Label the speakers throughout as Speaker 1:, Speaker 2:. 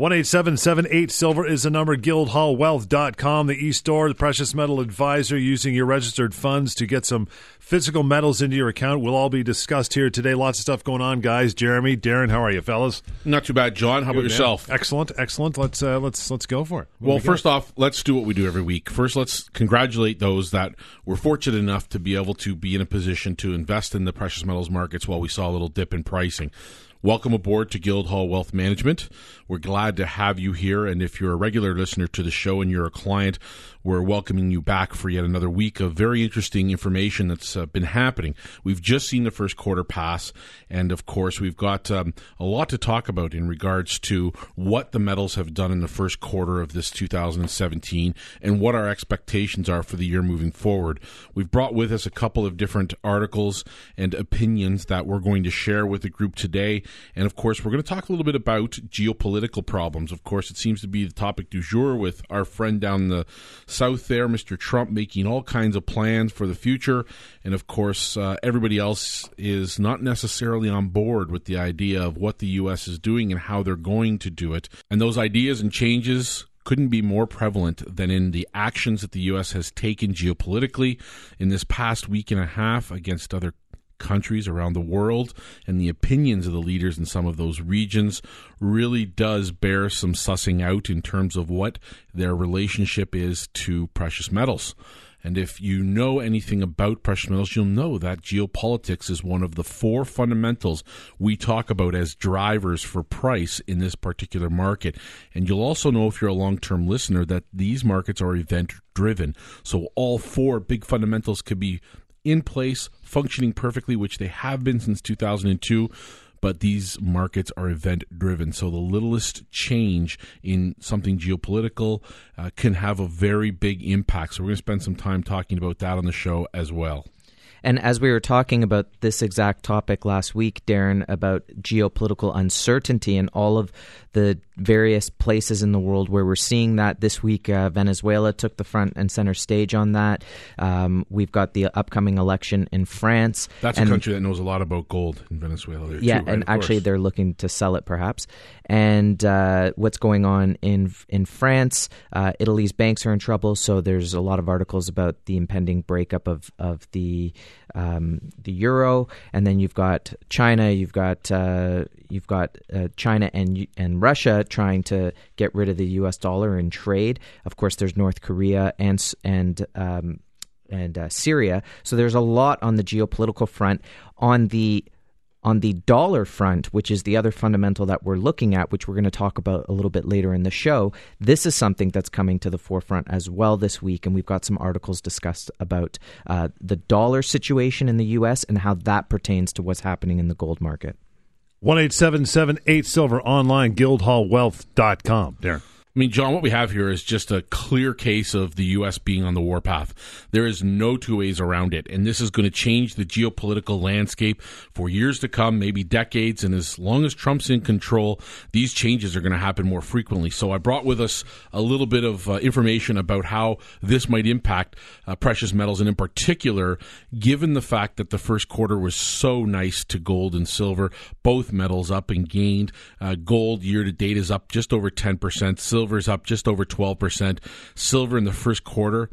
Speaker 1: One eight seven seven eight silver is the number. Guildhallwealth.com, the e-store, the precious metal advisor, using your registered funds to get some physical metals into your account. Will all be discussed here today. Lots of stuff going on, guys. Jeremy, Darren, how are you, fellas?
Speaker 2: Not too bad, John. How
Speaker 1: Good,
Speaker 2: about
Speaker 1: man.
Speaker 2: yourself?
Speaker 1: Excellent, excellent. Let's uh, let's let's go for it. What
Speaker 2: Well,
Speaker 1: we
Speaker 2: first off, let's do what we do every week. First, let's congratulate those that were fortunate enough to be able to be in a position to invest in the precious metals markets while we saw a little dip in pricing. Welcome aboard to Guildhall Wealth Management. We're glad to have you here. And if you're a regular listener to the show and you're a client, we're welcoming you back for yet another week of very interesting information that's uh, been happening. We've just seen the first quarter pass. And of course, we've got um, a lot to talk about in regards to what the metals have done in the first quarter of this 2017 and what our expectations are for the year moving forward. We've brought with us a couple of different articles and opinions that we're going to share with the group today. And of course, we're going to talk a little bit about geopolitical problems. Of course, it seems to be the topic du jour with our friend down the south there, Mr. Trump, making all kinds of plans for the future. And of course, uh, everybody else is not necessarily on board with the idea of what the U.S. is doing and how they're going to do it. And those ideas and changes couldn't be more prevalent than in the actions that the U.S. has taken geopolitically in this past week and a half against other countries around the world and the opinions of the leaders in some of those regions really does bear some sussing out in terms of what their relationship is to precious metals. And if you know anything about precious metals, you'll know that geopolitics is one of the four fundamentals we talk about as drivers for price in this particular market. And you'll also know if you're a long term listener that these markets are event driven. So all four big fundamentals could be in place, functioning perfectly, which they have been since 2002. But these markets are event driven. So the littlest change in something geopolitical uh, can have a very big impact. So we're going to spend some time talking about that on the show as well.
Speaker 3: And as we were talking about this exact topic last week, Darren, about geopolitical uncertainty and all of the various places in the world where we're seeing that this week, uh, Venezuela took the front and center stage on that. Um, we've got the upcoming election in France.
Speaker 2: That's
Speaker 3: and,
Speaker 2: a country that knows a lot about gold in Venezuela.
Speaker 3: Yeah,
Speaker 2: too, right?
Speaker 3: and
Speaker 2: Of
Speaker 3: actually
Speaker 2: course.
Speaker 3: they're looking to sell it, perhaps. And uh, what's going on in in France? Uh, Italy's banks are in trouble, so there's a lot of articles about the impending breakup of of the um, the euro. And then you've got China, you've got uh, you've got uh, China and and Russia trying to get rid of the U.S. dollar in trade. Of course, there's North Korea and and um, and uh, Syria. So there's a lot on the geopolitical front. On the on the dollar front, which is the other fundamental that we're looking at, which we're going to talk about a little bit later in the show, this is something that's coming to the forefront as well this week. And we've got some articles discussed about uh, the dollar situation in the U.S. and how that pertains to what's happening in the gold market.
Speaker 1: One eight seven seven eight silver online. Guildhallwealth.com. Darren.
Speaker 2: I mean, John, what we have here is just a clear case of the U.S. being on the warpath. There is no two ways around it. And this is going to change the geopolitical landscape for years to come, maybe decades. And as long as Trump's in control, these changes are going to happen more frequently. So I brought with us a little bit of uh, information about how this might impact uh, precious metals. And in particular, given the fact that the first quarter was so nice to gold and silver, both metals up and gained. Uh, gold year to date is up just over 10%. Silver's up just over 12%. Silver in the first quarter,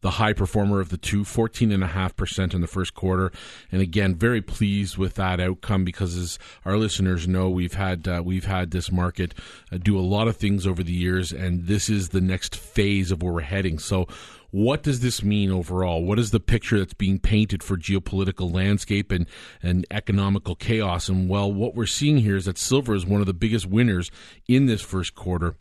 Speaker 2: the high performer of the two, 14.5% in the first quarter. And again, very pleased with that outcome because as our listeners know, we've had uh, we've had this market uh, do a lot of things over the years and this is the next phase of where we're heading. So what does this mean overall? What is the picture that's being painted for geopolitical landscape and, and economical chaos? And well, what we're seeing here is that silver is one of the biggest winners in this first quarter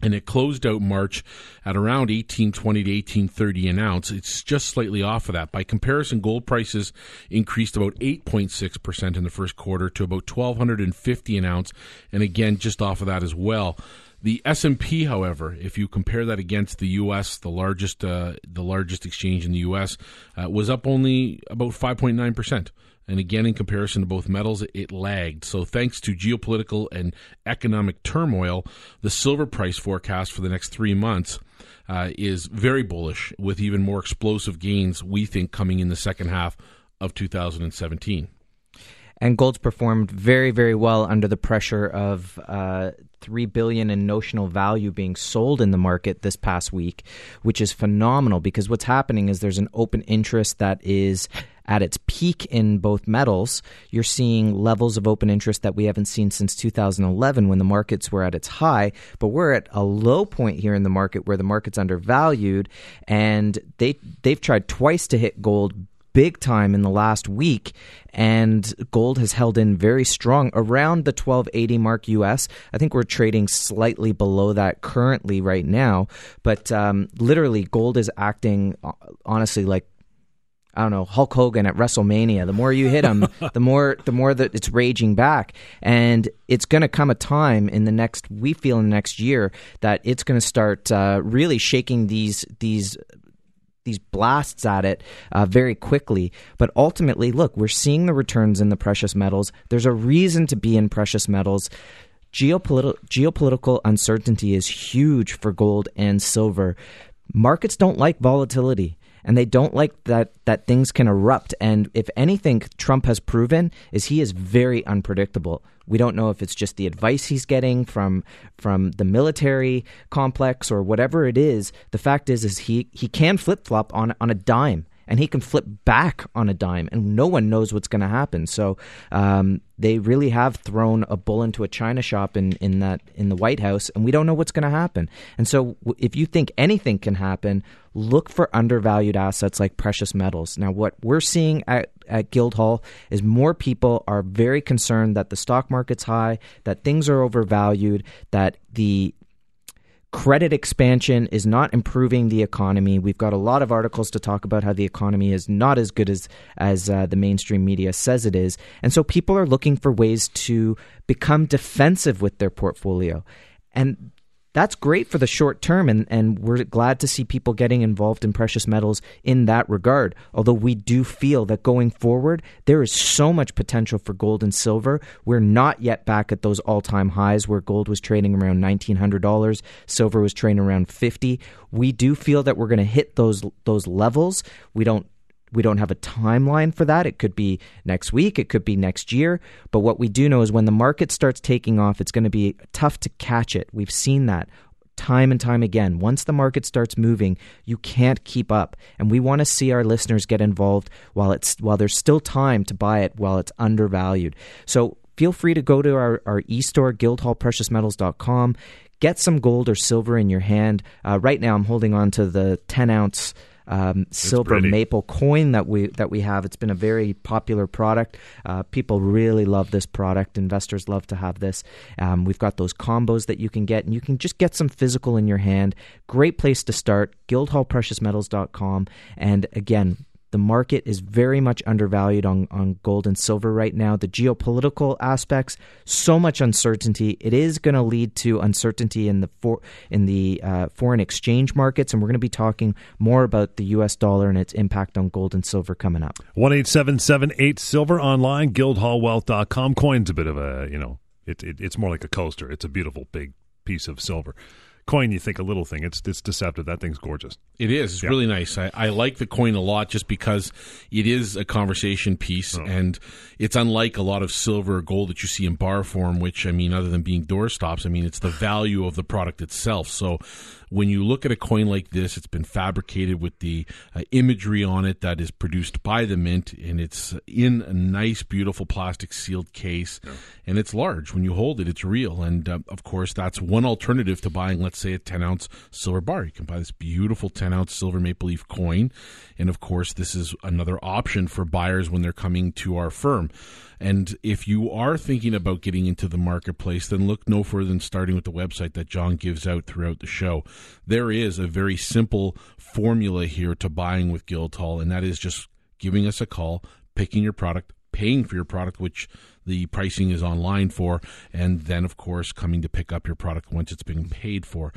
Speaker 2: and it closed out March at around 1820 to 1830 an ounce. It's just slightly off of that. By comparison, gold prices increased about 8.6% in the first quarter to about 1250 an ounce, and again just off of that as well. The S&P, however, if you compare that against the U.S., the largest uh, the largest exchange in the U.S., uh, was up only about 5.9 percent. And again, in comparison to both metals, it lagged. So, thanks to geopolitical and economic turmoil, the silver price forecast for the next three months uh, is very bullish, with even more explosive gains, we think, coming in the second half of 2017.
Speaker 3: and gold's performed very, very well under the pressure of uh, three billion in notional value being sold in the market this past week, which is phenomenal because what's happening is there's an open interest that is at its peak in both metals. You're seeing levels of open interest that we haven't seen since 2011 when the markets were at its high, but we're at a low point here in the market where the market's undervalued and they they've tried twice to hit gold big time in the last week, and gold has held in very strong around the 1280 mark US. I think we're trading slightly below that currently right now, but um, literally, gold is acting honestly like I don't know Hulk Hogan at WrestleMania. The more you hit him, the more the more that it's raging back, and it's going to come a time in the next we feel in the next year that it's going to start uh, really shaking these these these blasts at it uh, very quickly. But ultimately, look, we're seeing the returns in the precious metals. There's a reason to be in precious metals. Geopolitical, geopolitical uncertainty is huge for gold and silver. Markets don't like volatility and they don't like that that things can erupt. And if anything Trump has proven is he is very unpredictable. We don't know if it's just the advice he's getting from from the military complex or whatever it is. The fact is, is he he can flip flop on on a dime and he can flip back on a dime, and no one knows what's going to happen. So um, they really have thrown a bull into a china shop in, in that in the White House, and we don't know what's going to happen. And so, if you think anything can happen, look for undervalued assets like precious metals. Now, what we're seeing at at Guildhall is more people are very concerned that the stock market's high, that things are overvalued, that the Credit expansion is not improving the economy. We've got a lot of articles to talk about how the economy is not as good as as uh, the mainstream media says it is, and so people are looking for ways to become defensive with their portfolio. And that's great for the short term, and, and we're glad to see people getting involved in precious metals in that regard. Although we do feel that going forward, there is so much potential for gold and silver. We're not yet back at those all time highs where gold was trading around $1,900, silver was trading around 50 We do feel that we're going to hit those, those levels. We don't we don't have a timeline for that. It could be next week, it could be next year. But what we do know is when the market starts taking off, it's going to be tough to catch it. We've seen that time and time again. Once the market starts moving, you can't keep up. And we want to see our listeners get involved while it's while there's still time to buy it while it's undervalued. So feel free to go to our, our e-store, guildhallpreciousmetals.com. Get some gold or silver in your hand. Uh, right now, I'm holding on to the 10 ounce um, silver pretty. maple coin that we that we have. It's been a very popular product. Uh, people really love this product. Investors love to have this. Um, we've got those combos that you can get, and you can just get some physical in your hand. Great place to start. GuildhallPreciousMetals.com. And again, the market is very much undervalued on, on gold and silver right now. The geopolitical aspects, so much uncertainty. It is going to lead to uncertainty in the for, in the uh, foreign exchange markets, and we're going to be talking more about the U.S. dollar and its impact on gold and silver coming up.
Speaker 1: One eight seven seven eight silver online guildhallwealth.com. Coin's a bit of a you know it, it it's more like a coaster. It's a beautiful big piece of silver coin, you think a little thing. It's it's deceptive. That thing's gorgeous.
Speaker 2: It is. It's yeah. really nice. I, I, like the coin a lot just because it is a conversation piece, oh. and it's unlike a lot of silver or gold that you see in bar form. Which I mean, other than being door stops, I mean, it's the value of the product itself. So when you look at a coin like this, it's been fabricated with the uh, imagery on it that is produced by the mint, and it's in a nice, beautiful plastic sealed case, yeah. and it's large. When you hold it, it's real. And uh, of course, that's one alternative to buying, let's say, a 10 ounce silver bar. You can buy this beautiful 10 ounce silver maple leaf coin. And of course, this is another option for buyers when they're coming to our firm. And if you are thinking about getting into the marketplace, then look no further than starting with the website that John gives out throughout the show. There is a very simple formula here to buying with Guildhall, and that is just giving us a call, picking your product, paying for your product, which the pricing is online for, and then, of course, coming to pick up your product once it's been paid for.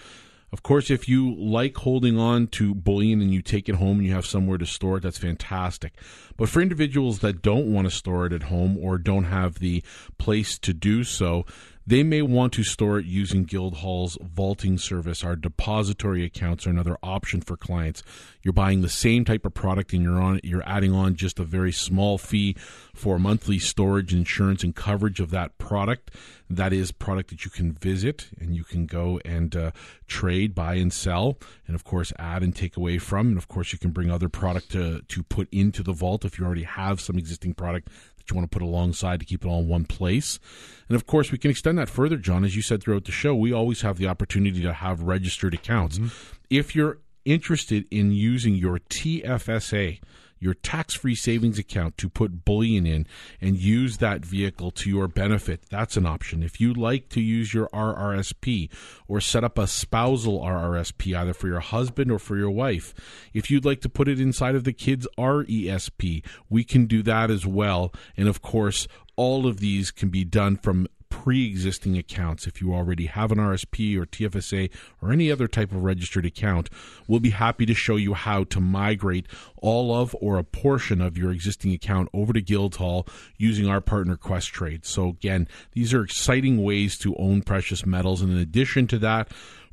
Speaker 2: Of course, if you like holding on to bullion and you take it home and you have somewhere to store it, that's fantastic. But for individuals that don't want to store it at home or don't have the place to do so, they may want to store it using Guildhall's vaulting service. Our depository accounts are another option for clients. You're buying the same type of product and you're on you're adding on just a very small fee for monthly storage, insurance, and coverage of that product. That is product that you can visit and you can go and uh, trade, buy and sell, and of course add and take away from. And of course, you can bring other product to to put into the vault if you already have some existing product you want to put alongside to keep it all in one place. And of course, we can extend that further, John. As you said throughout the show, we always have the opportunity to have registered accounts. Mm-hmm. If you're interested in using your TFSA, your tax free savings account to put bullion in and use that vehicle to your benefit. That's an option. If you like to use your RRSP or set up a spousal RRSP either for your husband or for your wife, if you'd like to put it inside of the kids' RESP, we can do that as well. And of course, all of these can be done from pre existing accounts. If you already have an RSP or TFSA or any other type of registered account, we'll be happy to show you how to migrate all of or a portion of your existing account over to Guildhall using our partner Questrade. So, again, these are exciting ways to own precious metals. And in addition to that,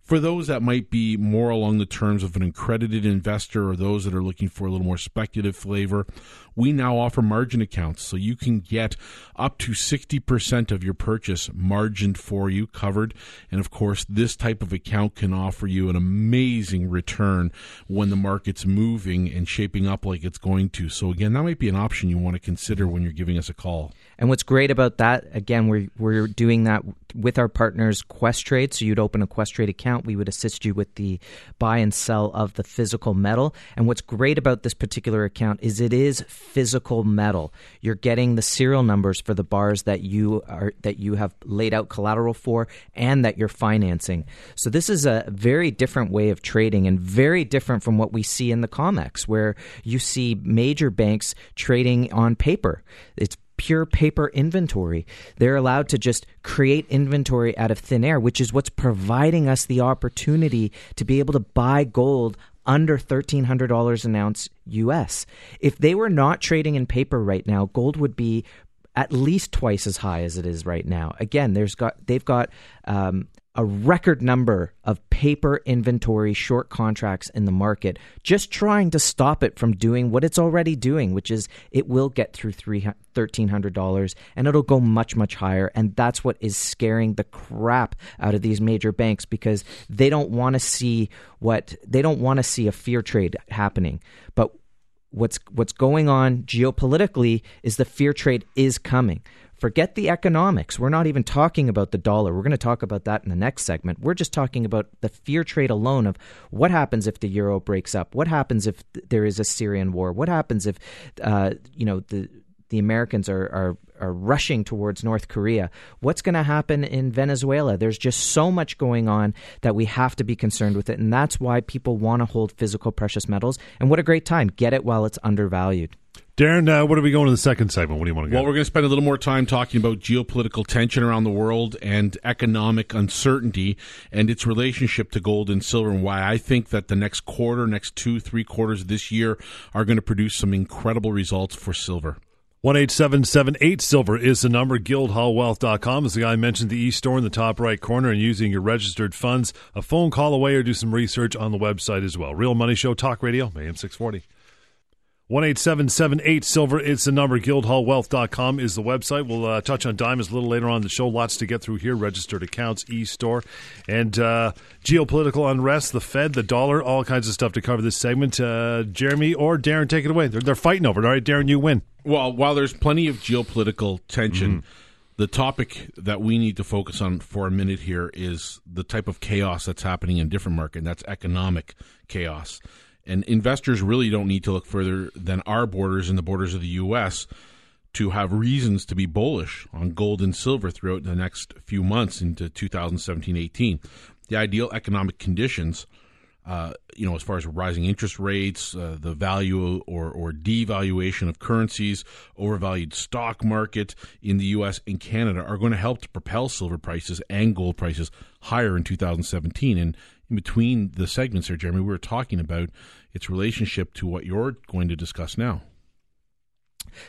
Speaker 2: for those that might be more along the terms of an accredited investor or those that are looking for a little more speculative flavor, we now offer margin accounts. So you can get up to 60% of your purchase margined for you, covered. And of course, this type of account can offer you an amazing return when the market's moving and shaping up like it's going to. So again, that might be an option you want to consider when you're giving us a call.
Speaker 3: And what's great about that, again, we're, we're doing that with our partners Questrade. So you'd open a Questrade account. We would assist you with the buy and sell of the physical metal. And what's great about this particular account is it is physical metal. You're getting the serial numbers for the bars that you are that you have laid out collateral for and that you're financing. So this is a very different way of trading and very different from what we see in the COMEX where you see major banks trading on paper. It's pure paper inventory. They're allowed to just create inventory out of thin air, which is what's providing us the opportunity to be able to buy gold under $1,300 an ounce US. If they were not trading in paper right now, gold would be at least twice as high as it is right now. Again, there's got they've got um, a record number of paper inventory short contracts in the market, just trying to stop it from doing what it's already doing, which is it will get through $1,300 and it'll go much, much higher. And that's what is scaring the crap out of these major banks because they don't want to see what they don't want to see a fear trade happening. But what's what's going on geopolitically is the fear trade is coming. Forget the economics. We're not even talking about the dollar. We're going to talk about that in the next segment. We're just talking about the fear trade alone of what happens if the euro breaks up. What happens if there is a Syrian war? What happens if, uh, you know, the the Americans are, are are rushing towards North Korea. What's going to happen in Venezuela? There's just so much going on that we have to be concerned with it, and that's why people want to hold physical precious metals. And what a great time! Get it while it's undervalued.
Speaker 1: Darren, uh, what are we going to the second segment? What do you want to go?
Speaker 2: Well, we're going to spend a little more time talking about geopolitical tension around the world and economic uncertainty and its relationship to gold and silver, and why I think that the next quarter, next two, three quarters of this year are going to produce some incredible results for silver.
Speaker 1: One eight seven seven eight silver is the number. Guildhallwealth.com is the guy I mentioned the e store in the top right corner and using your registered funds. A phone call away or do some research on the website as well. Real Money Show Talk Radio, AM 640. 18778 Silver It's the number. Guildhallwealth.com is the website. We'll uh, touch on diamonds a little later on in the show. Lots to get through here. Registered accounts, e store, and uh, geopolitical unrest, the Fed, the dollar, all kinds of stuff to cover this segment. Uh, Jeremy or Darren, take it away. They're, they're, fighting over it. All right, Darren, you win.
Speaker 2: Well, while there's plenty of geopolitical tension, mm. the topic that we need to focus on for a minute here is the type of chaos that's happening in different market. and that's economic chaos. And investors really don't need to look further than our borders and the borders of the U.S. to have reasons to be bullish on gold and silver throughout the next few months into 2017 18. The ideal economic conditions, uh, you know, as far as rising interest rates, uh, the value or, or devaluation of currencies, overvalued stock market in the U.S. and Canada are going to help to propel silver prices and gold prices higher in 2017. And in between the segments there, Jeremy, we were talking about its relationship to what you're going to discuss now.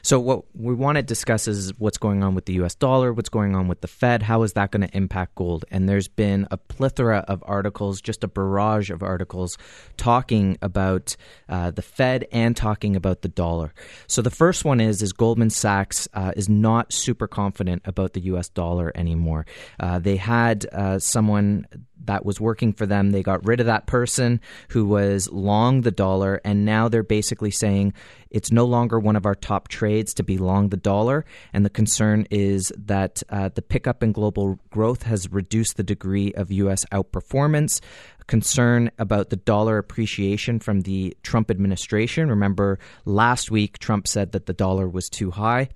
Speaker 3: So what we want to discuss is what's going on with the US dollar, what's going on with the Fed, how is that going to impact gold? And there's been a plethora of articles, just a barrage of articles talking about uh, the Fed and talking about the dollar. So the first one is is Goldman Sachs uh, is not super confident about the US dollar anymore. Uh, they had uh, someone that was working for them. They got rid of that person who was long the dollar, and now they're basically saying it's no longer one of our top trades to be long the dollar. And the concern is that uh, the pickup in global growth has reduced the degree of U.S. outperformance concern about the dollar appreciation from the Trump administration. Remember, last week Trump said that the dollar was too high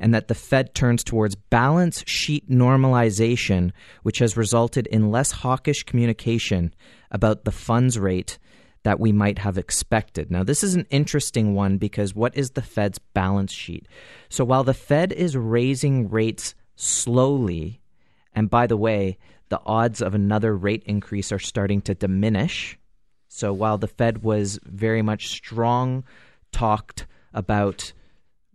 Speaker 3: and that the Fed turns towards balance sheet normalization, which has resulted in less hawkish communication about the funds rate that we might have expected. Now, this is an interesting one because what is the Fed's balance sheet? So while the Fed is raising rates slowly, and by the way, the odds of another rate increase are starting to diminish. So while the Fed was very much strong talked about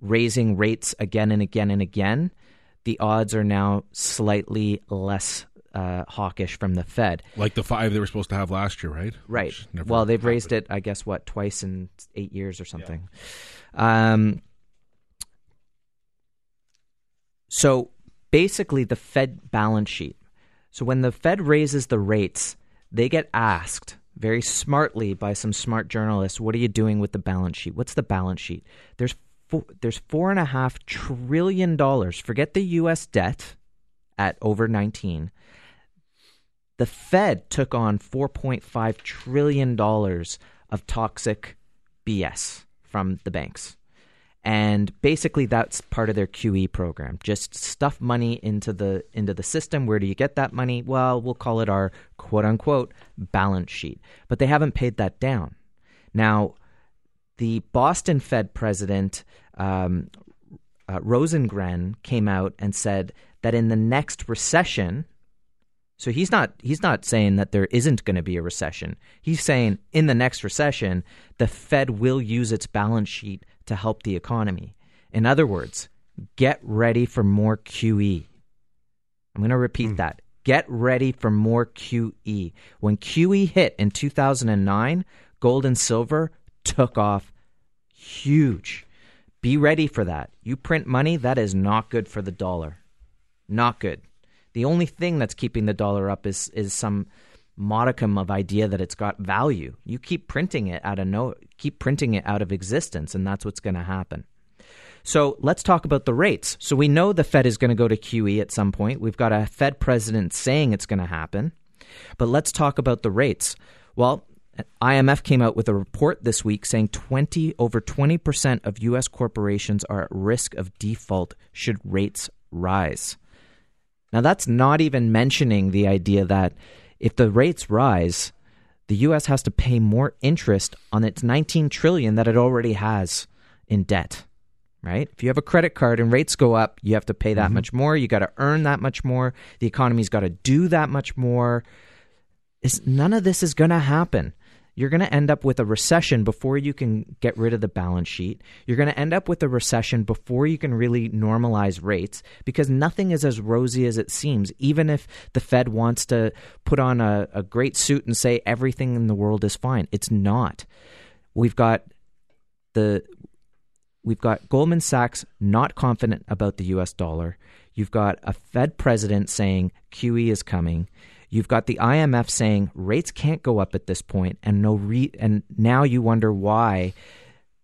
Speaker 3: raising rates again and again and again, the odds are now slightly less uh, hawkish from the Fed.
Speaker 2: Like the five they were supposed to have last year, right?
Speaker 3: Right. Well, they've happened. raised it, I guess, what, twice in eight years or something. Yeah. Um, so basically, the Fed balance sheet so when the Fed raises the rates, they get asked very smartly by some smart journalists, "What are you doing with the balance sheet? What's the balance sheet?" There's four, there's four and a half trillion dollars. Forget the U.S. debt at over 19. The Fed took on 4.5 trillion dollars of toxic BS from the banks. And basically that's part of their QE program. Just stuff money into the into the system. Where do you get that money? Well, we'll call it our quote unquote balance sheet. But they haven't paid that down. Now, the Boston Fed president um, uh, Rosengren came out and said that in the next recession, so he's not he's not saying that there isn't going to be a recession. He's saying in the next recession, the Fed will use its balance sheet to help the economy. In other words, get ready for more QE. I'm going to repeat mm. that. Get ready for more QE. When QE hit in 2009, gold and silver took off huge. Be ready for that. You print money, that is not good for the dollar. Not good. The only thing that's keeping the dollar up is is some modicum of idea that it's got value. You keep printing it out of no keep printing it out of existence and that's what's going to happen. So let's talk about the rates. So we know the Fed is going to go to QE at some point. We've got a Fed president saying it's going to happen. But let's talk about the rates. Well, IMF came out with a report this week saying 20 over 20% of US corporations are at risk of default should rates rise. Now that's not even mentioning the idea that if the rates rise, the US has to pay more interest on its 19 trillion that it already has in debt. Right? If you have a credit card and rates go up, you have to pay that mm-hmm. much more. You got to earn that much more. The economy's got to do that much more. None of this is going to happen you're going to end up with a recession before you can get rid of the balance sheet. You're going to end up with a recession before you can really normalize rates because nothing is as rosy as it seems. Even if the Fed wants to put on a, a great suit and say everything in the world is fine, it's not. We've got the we've got Goldman Sachs not confident about the US dollar. You've got a Fed president saying QE is coming. You've got the IMF saying rates can't go up at this point, and no re- and now you wonder why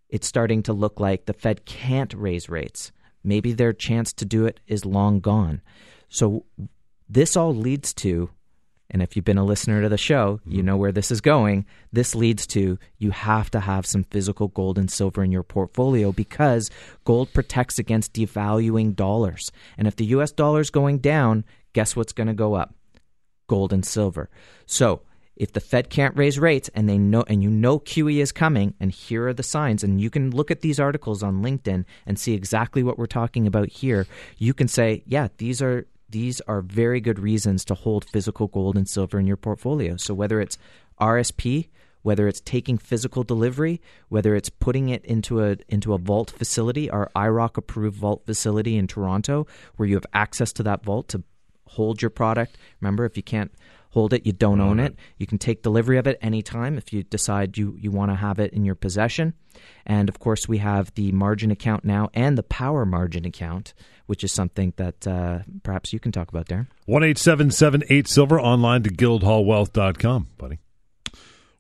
Speaker 3: it's starting to look like the Fed can't raise rates. Maybe their chance to do it is long gone. So this all leads to and if you've been a listener to the show, you mm-hmm. know where this is going. This leads to you have to have some physical gold and silver in your portfolio because gold protects against devaluing dollars. And if the US dollar is going down, guess what's going to go up? Gold and silver. So if the Fed can't raise rates and they know and you know QE is coming and here are the signs and you can look at these articles on LinkedIn and see exactly what we're talking about here, you can say, yeah, these are these are very good reasons to hold physical gold and silver in your portfolio. So whether it's RSP whether it's taking physical delivery, whether it's putting it into a into a vault facility, our IIROC approved vault facility in Toronto, where you have access to that vault to hold your product. Remember, if you can't hold it, you don't own it. You can take delivery of it anytime if you decide you, you want to have it in your possession. And of course, we have the margin account now and the power margin account, which is something that uh, perhaps you can talk about, Darren.
Speaker 1: 1 8 Silver online to guildhallwealth.com, buddy.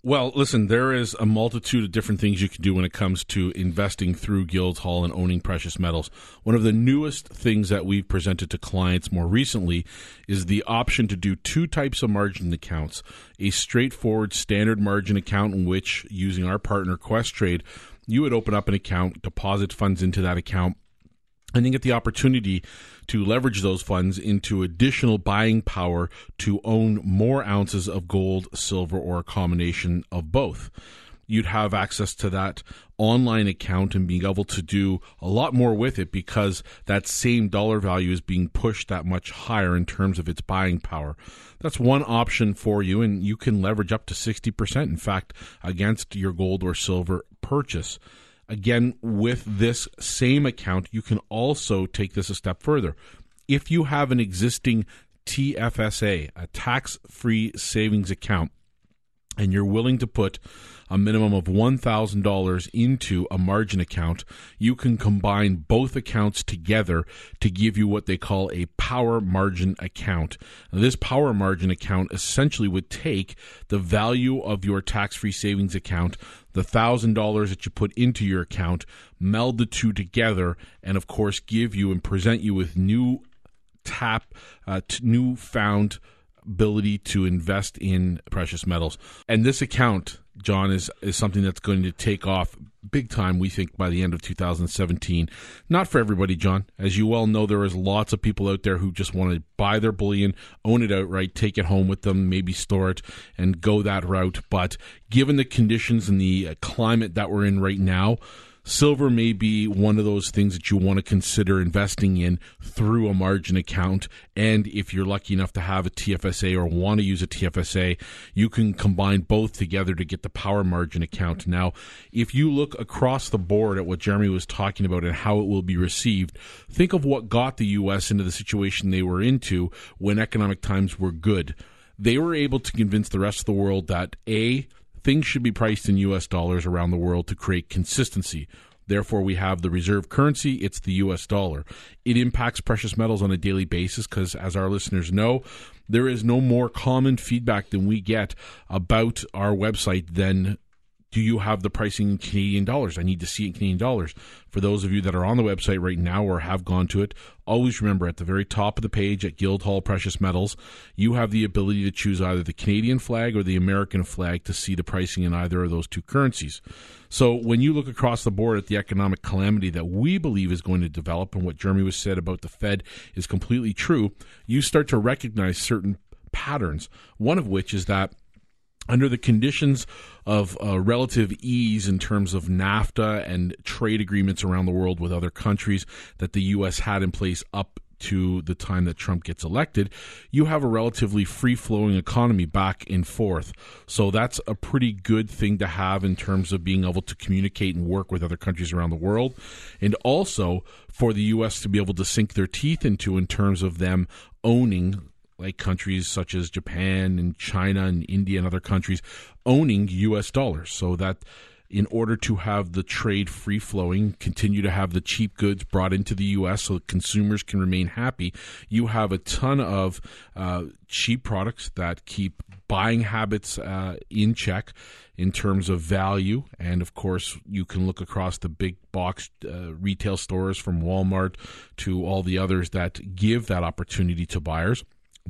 Speaker 2: Well, listen, there is a multitude of different things you can do when it comes to investing through Guildhall and owning precious metals. One of the newest things that we've presented to clients more recently is the option to do two types of margin accounts a straightforward standard margin account, in which, using our partner Questrade, you would open up an account, deposit funds into that account, and then get the opportunity to leverage those funds into additional buying power to own more ounces of gold, silver, or a combination of both. You'd have access to that online account and being able to do a lot more with it because that same dollar value is being pushed that much higher in terms of its buying power. That's one option for you, and you can leverage up to 60%, in fact, against your gold or silver purchase. Again, with this same account, you can also take this a step further. If you have an existing TFSA, a tax free savings account, and you're willing to put a minimum of $1,000 into a margin account, you can combine both accounts together to give you what they call a power margin account. Now, this power margin account essentially would take the value of your tax free savings account, the $1,000 that you put into your account, meld the two together, and of course, give you and present you with new tap, uh, t- new found ability to invest in precious metals. And this account, John, is, is something that's going to take off big time, we think, by the end of 2017. Not for everybody, John. As you well know, there is lots of people out there who just want to buy their bullion, own it outright, take it home with them, maybe store it, and go that route. But given the conditions and the uh, climate that we're in right now, silver may be one of those things that you want to consider investing in through a margin account. And if you're lucky enough to have a TFSA or want to use a TFSA, you can combine both together to get the power margin account. Now, if you look across the board at what Jeremy was talking about and how it will be received, think of what got the U.S. into the situation they were into when economic times were good. They were able to convince the rest of the world that A, things should be priced in US dollars around the world to create consistency. Therefore, we have the reserve currency, it's the US dollar. It impacts precious metals on a daily basis because, as our listeners know, there is no more common feedback than we get about our website than do you have the pricing in Canadian dollars? I need to see it in Canadian dollars. For those of you that are on the website right now or have gone to it, always remember at the very top of the page at Guildhall Precious Metals, you have the ability to choose either the Canadian flag or the American flag to see the pricing in either of those two currencies. So when you look across the board at the economic calamity that we believe is going to develop and what Jeremy was said about the Fed is completely true, you start to recognize certain patterns. One of which is that under the conditions of uh, relative ease in terms of NAFTA and trade agreements around the world with other countries that the U.S. had in place up to the time that Trump gets elected, you have a relatively free flowing economy back and forth. So that's a pretty good thing to have in terms of being able to communicate and work with other countries around the world. And also for the U.S. to be able to sink their teeth into in terms of them owning like countries such as Japan and China and India and other countries owning US dollars so that in order to have the trade free flowing, continue to have the cheap goods brought into the U.S. so consumers can remain happy, you have a ton of uh, cheap products that keep buying habits uh, in check in terms of value. And of course, you can look across the big box uh, retail stores from Walmart to all the others that give that opportunity to buyers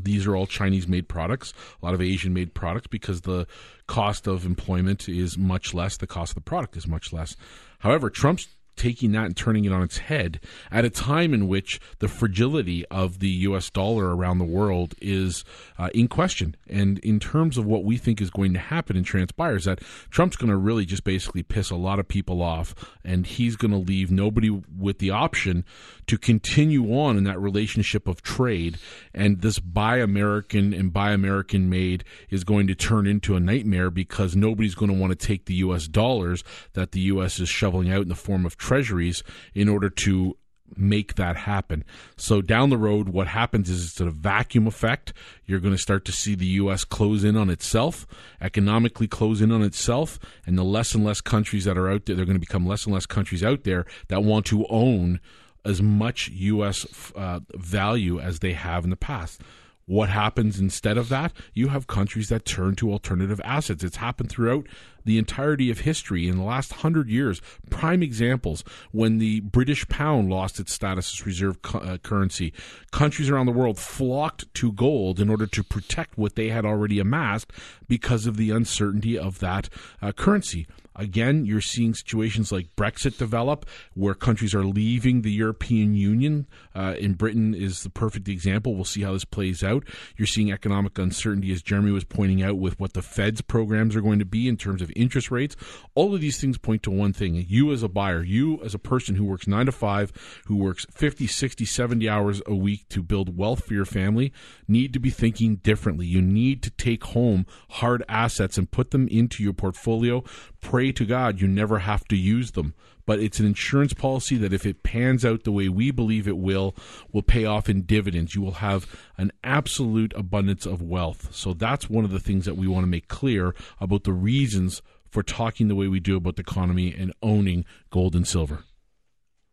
Speaker 2: these are all Chinese made products, a lot of Asian made products because the cost of employment is much less, the cost of the product is much less. However, Trump's taking that and turning it on its head at a time in which the fragility of the U.S. dollar around the world is uh, in question. And in terms of what we think is going to happen and transpires, that Trump's going to really just basically piss a lot of people off, and he's going to leave nobody with the option to continue on in that relationship of trade. And this buy American and buy American made is going to turn into a nightmare because nobody's going to want to take the U.S. dollars that the U.S. is shoveling out in the form of treasuries in order to make that happen. So down the road, what happens is it's a vacuum effect. You're going to start to see the U.S. close in on itself, economically close in on itself, and the less and less countries that are out there, they're going to become less and less countries out there that want to own as much U.S. Uh, value as they have in the past. What happens instead of that? You have countries that turn to alternative assets. It's happened throughout the entirety of history in the last hundred years. Prime examples when the British pound lost its status as reserve cu- uh, currency, countries around the world flocked to gold in order to protect what they had already amassed because of the uncertainty of that uh, currency. Again, you're seeing situations like Brexit develop, where countries are leaving the European Union. Uh, in Britain is the perfect example. We'll see how this plays out. You're seeing economic uncertainty, as Jeremy was pointing out, with what the Fed's programs are going to be in terms of interest rates. All of these things point to one thing: you as a buyer, you as a person who works nine to five, who works 50, 60, 70 hours a week to build wealth for your family, need to be thinking differently. You need to take home hard assets and put them into your portfolio. Pray to God you never have to use them. But it's an insurance policy that, if it pans out the way we believe it will, will pay off in dividends. You will have an absolute abundance of wealth. So that's one of the things that we want to make clear about the reasons for talking the way we do about the economy and owning gold and silver.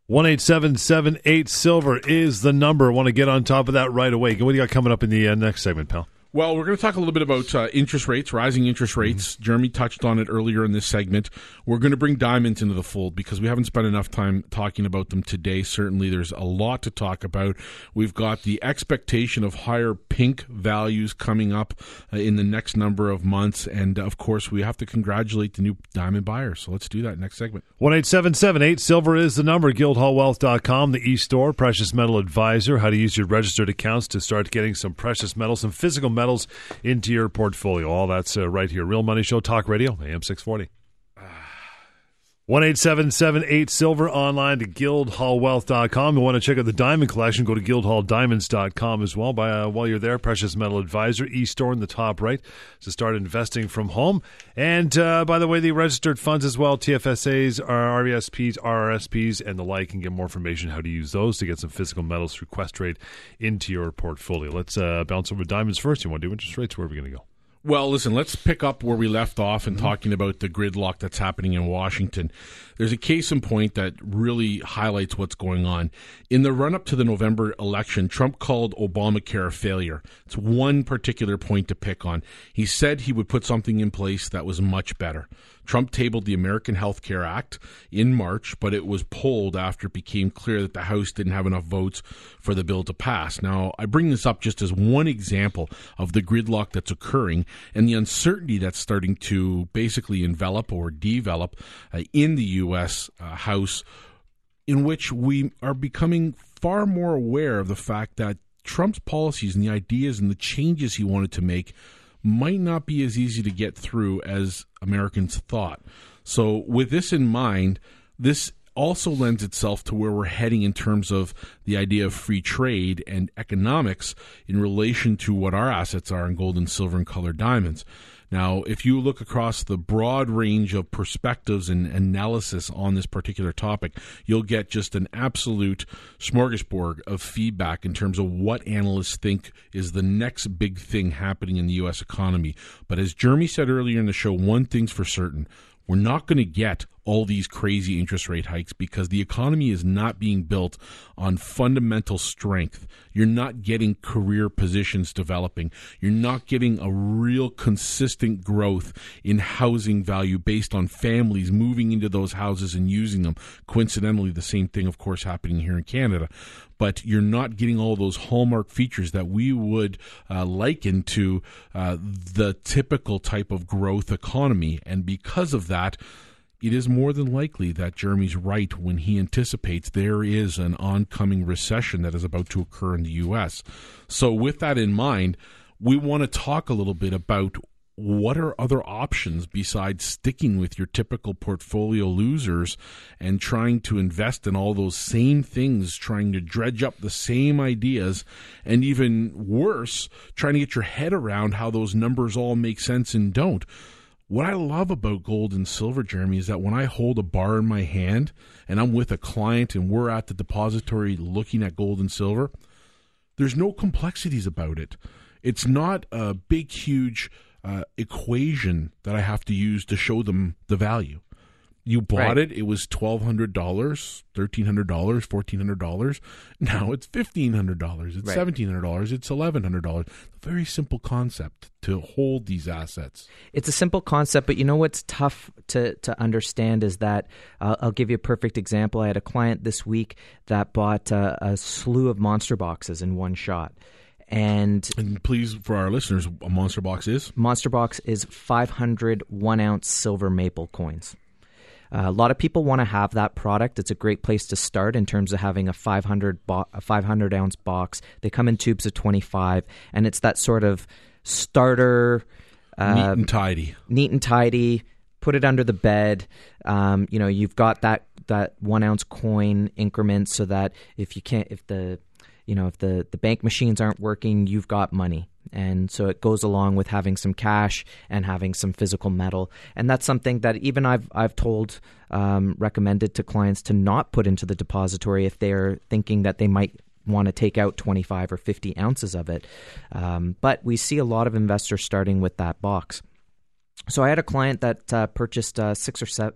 Speaker 1: One eight seven seven eight silver is the number. I Want to get on top of that right away. What do you got coming up in the uh, next segment, pal?
Speaker 2: Well, we're going to talk a little bit about uh, interest rates, rising interest mm-hmm. rates. Mm-hmm. Jeremy touched on it earlier in this segment. We're going to bring diamonds into the fold because we haven't spent enough time talking about them today. Certainly, there's a lot to talk about. We've got the expectation of higher pink values coming up uh, in the next number of months. And of course, we have to congratulate the new diamond buyers. So let's do that next segment.
Speaker 1: 18778 Silver is the number. GuildhallWealth.com, the e store, precious metal advisor. How to use your registered accounts to start getting some precious metals, some physical metals metals into your portfolio. All that's uh, right here. Real Money Show Talk Radio, AM 640. One eight seven seven eight silver online to guildhallwealth.com. You want to check out the diamond collection, go to guildhalldiamonds.com as well. By, uh, while you're there, Precious Metal Advisor, e-store in the top right to start investing from home. And uh, by the way, the registered funds as well, TFSAs, RESPs, RRSPs, and the like, and get more information how to use those to get some physical metals through Questrade into your portfolio. Let's uh, bounce over diamonds first. You want to do interest rates? Where are we going to go?
Speaker 2: Well, listen, let's pick up where we left off and mm-hmm. talking about the gridlock that's happening in Washington. There's a case in point that really highlights what's going on. In the run up to the November election, Trump called Obamacare a failure. It's one particular point to pick on. He said he would put something in place that was much better. Trump tabled the American Health Care Act in March, but it was pulled after it became clear that the House didn't have enough votes for the bill to pass. Now, I bring this up just as one example of the gridlock that's occurring and the uncertainty that's starting to basically envelop or develop uh, in the U.S. Uh, House, in which we are becoming far more aware of the fact that Trump's policies and the ideas and the changes he wanted to make might not be as easy to get through as Americans thought. So, with this in mind, this also lends itself to where we're heading in terms of the idea of free trade and economics in relation to what our assets are in gold and silver and colored diamonds. Now, if you look across the broad range of perspectives and analysis on this particular topic, you'll get just an absolute smorgasbord of feedback in terms of what analysts think is the next big thing happening in the U.S. economy. But as Jeremy said earlier in the show, one thing's for certain we're not going to get all these crazy interest rate hikes because the economy is not being built on fundamental strength. You're not getting career positions developing. You're not getting a real consistent growth in housing value based on families moving into those houses and using them. Coincidentally, the same thing, of course, happening here in Canada. But you're not getting all those hallmark features that we would uh, liken to uh, the typical type of growth economy. And because of that, it is more than likely that Jeremy's right when he anticipates there is an oncoming recession that is about to occur in the U.S. So, with that in mind, we want to talk a little bit about what are other options besides sticking with your typical portfolio losers and trying to invest in all those same things, trying to dredge up the same ideas, and even worse, trying to get your head around how those numbers all make sense and don't. What I love about gold and silver, Jeremy, is that when I hold a bar in my hand and I'm with a client and we're at the depository looking at gold and silver, there's no complexities about it. It's not a big, huge uh, equation that I have to use to show them the value. You bought right. it; it was twelve hundred dollars, thirteen hundred dollars, fourteen hundred dollars. Now it's fifteen hundred dollars. It's right. seventeen hundred dollars. It's eleven hundred dollars. Very simple concept to hold these assets.
Speaker 3: It's a simple concept, but you know what's tough to to understand is that uh, I'll give you a perfect example. I had a client this week that bought uh, a slew of monster boxes in one shot. And,
Speaker 2: and please, for our listeners, a monster box is
Speaker 3: monster box is 500 one ounce silver maple coins. Uh, a lot of people want to have that product. It's a great place to start in terms of having a 500 bo- a 500 ounce box. They come in tubes of 25, and it's that sort of starter,
Speaker 2: uh, neat and tidy,
Speaker 3: neat and tidy. Put it under the bed. Um, you know, you've got that that one ounce coin increment, so that if you can't, if the you know, if the, the bank machines aren't working, you've got money. And so it goes along with having some cash and having some physical metal. And that's something that even I've, I've told, um, recommended to clients to not put into the depository if they're thinking that they might want to take out 25 or 50 ounces of it. Um, but we see a lot of investors starting with that box. So I had a client that uh, purchased uh, six or seven,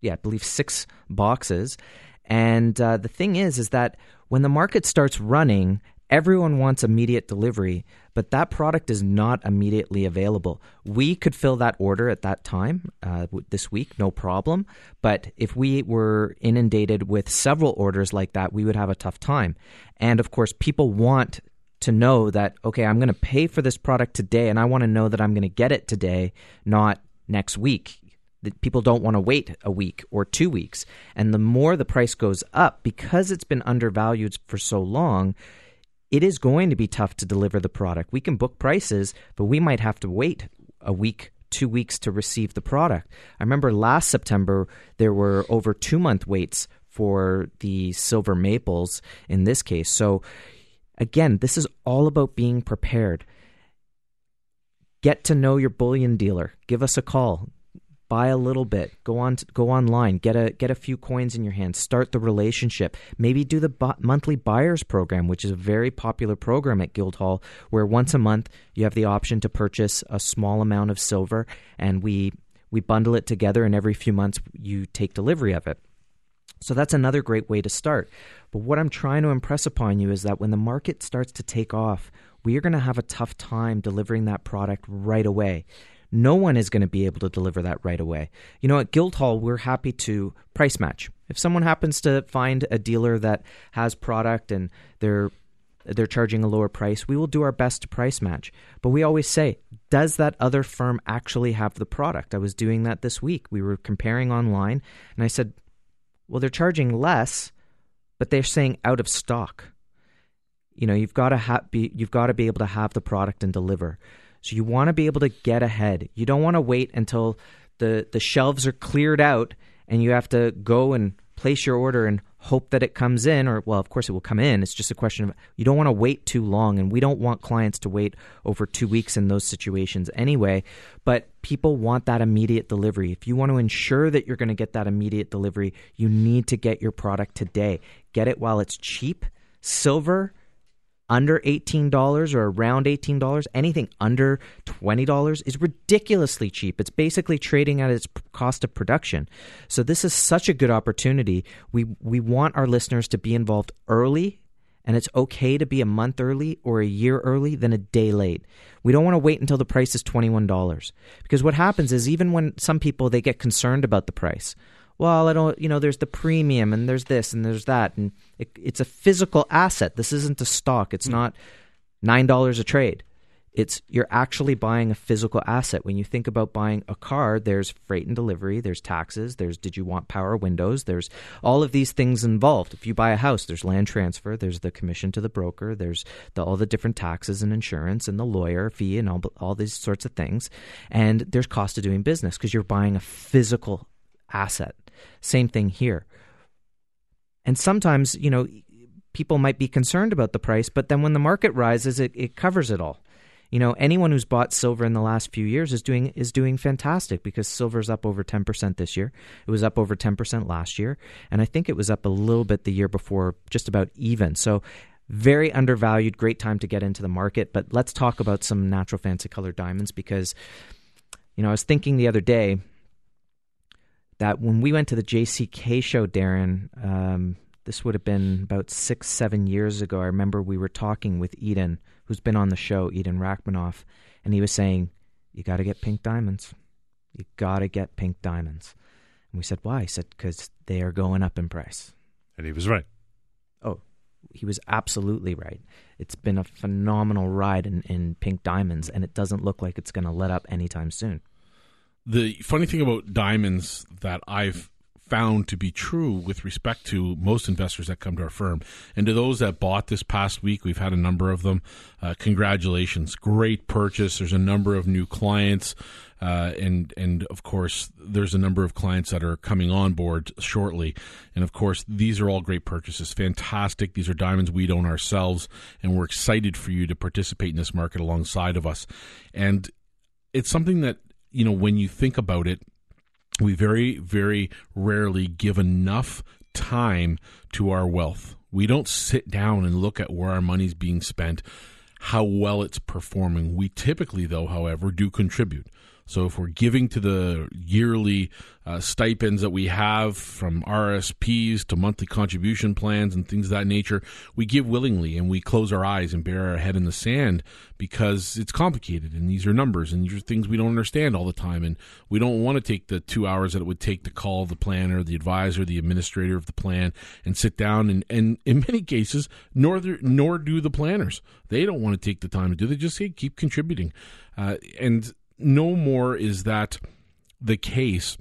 Speaker 3: yeah, I believe six boxes. And uh, the thing is, is that when the market starts running, everyone wants immediate delivery, but that product is not immediately available. We could fill that order at that time uh, this week, no problem. But if we were inundated with several orders like that, we would have a tough time. And of course, people want to know that, okay, I'm going to pay for this product today, and I want to know that I'm going to get it today, not next week people don't want to wait a week or two weeks. And the more the price goes up, because it's been undervalued for so long, it is going to be tough to deliver the product. We can book prices, but we might have to wait a week, two weeks to receive the product. I remember last September, there were over two month waits for the silver maples in this case. So, again, this is all about being prepared. Get to know your bullion dealer. Give us a call buy a little bit go on go online get a get a few coins in your hand start the relationship. Maybe do the bu- monthly buyers program which is a very popular program at guildhall where once a month you have the option to purchase a small amount of silver and we we bundle it together and every few months you take delivery of it. So that's another great way to start. But what i'm trying to impress upon you is that when the market starts to take off we are going to have a tough time delivering that product right away no one is going to be able to deliver that right away. You know, at Guildhall, we're happy to price match. If someone happens to find a dealer that has product and they're they're charging a lower price, we will do our best to price match. But we always say, does that other firm actually have the product? I was doing that this week. We were comparing online and I said, well, they're charging less, but they're saying out of stock. You know, you've got to ha- be you've got to be able to have the product and deliver. So you want to be able to get ahead. You don't want to wait until the the shelves are cleared out and you have to go and place your order and hope that it comes in or well of course it will come in. It's just a question of you don't want to wait too long and we don't want clients to wait over 2 weeks in those situations anyway but people want that immediate delivery. If you want to ensure that you're going to get that immediate delivery you need to get your product today. Get it while it's cheap silver under $18 or around $18, anything under $20 is ridiculously cheap. It's basically trading at its cost of production. So this is such a good opportunity. We we want our listeners to be involved early and it's okay to be a month early or a year early than a day late. We don't want to wait until the price is $21 because what happens is even when some people they get concerned about the price well, I don't, you know, there's the premium and there's this and there's that. And it, it's a physical asset. This isn't a stock. It's mm. not $9 a trade. It's you're actually buying a physical asset. When you think about buying a car, there's freight and delivery, there's taxes, there's did you want power windows, there's all of these things involved. If you buy a house, there's land transfer, there's the commission to the broker, there's the, all the different taxes and insurance and the lawyer fee and all all these sorts of things. And there's cost of doing business because you're buying a physical asset. Same thing here. And sometimes, you know, people might be concerned about the price, but then when the market rises, it, it covers it all. You know, anyone who's bought silver in the last few years is doing is doing fantastic because silver's up over 10% this year. It was up over 10% last year, and I think it was up a little bit the year before, just about even. So very undervalued, great time to get into the market, but let's talk about some natural fancy color diamonds because you know, I was thinking the other day that when we went to the JCK show, Darren, um, this would have been about six, seven years ago. I remember we were talking with Eden, who's been on the show, Eden Rachminov, and he was saying, You got to get pink diamonds. You got to get pink diamonds. And we said, Why? He said, Because they are going up in price.
Speaker 1: And he was right.
Speaker 3: Oh, he was absolutely right. It's been a phenomenal ride in, in pink diamonds, and it doesn't look like it's going to let up anytime soon.
Speaker 2: The funny thing about diamonds that I've found to be true with respect to most investors that come to our firm. And to those that bought this past week, we've had a number of them. Uh, congratulations. Great purchase. There's a number of new clients. Uh, and and of course, there's a number of clients that are coming on board shortly. And of course, these are all great purchases. Fantastic. These are diamonds we own ourselves, and we're excited for you to participate in this market alongside of us. And it's something that you know when you think about it, we very, very rarely give enough time to our wealth. We don't sit down and look at where our money's being spent, how well it's performing. We typically, though, however, do contribute. So if we're giving to the yearly uh, stipends that we have from RSPs to monthly contribution plans and things of that nature, we give willingly and we close our eyes and bury our head in the sand because it's complicated and these are numbers and these are things we don't understand all the time and we don't want to take the two hours that it would take to call the planner, the advisor, the administrator of the plan and sit down and, and in many cases nor nor do the planners. They don't want to take the time to do. They just say keep contributing, uh, and no more is that the case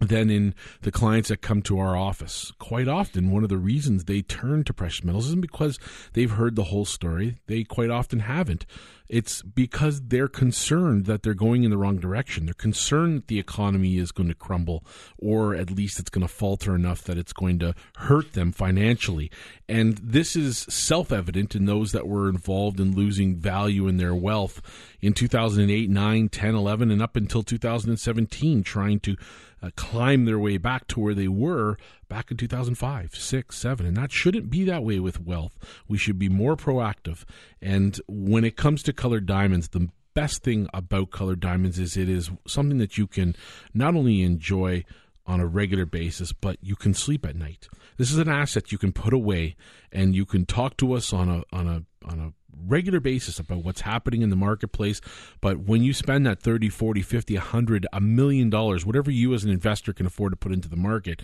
Speaker 2: than in the clients that come to our office. Quite often, one of the reasons they turn to precious metals isn't because they've heard the whole story. They quite often haven't. It's because they're concerned that they're going in the wrong direction. They're concerned that the economy is going to crumble, or at least it's going to falter enough that it's going to hurt them financially. And this is self evident in those that were involved in losing value in their wealth in 2008, 9, 10, 11, and up until 2017, trying to uh, climb their way back to where they were back in 2005, 6, 7. And that shouldn't be that way with wealth. We should be more proactive. And when it comes to colored diamonds, the best thing about colored diamonds is it is something that you can not only enjoy on a regular basis, but you can sleep at night. This is an asset you can put away and you can talk to us on a on a on a regular basis about what's happening in the marketplace. But when you spend that 30, 40, 50, 100, a million dollars, whatever you as an investor can afford to put into the market,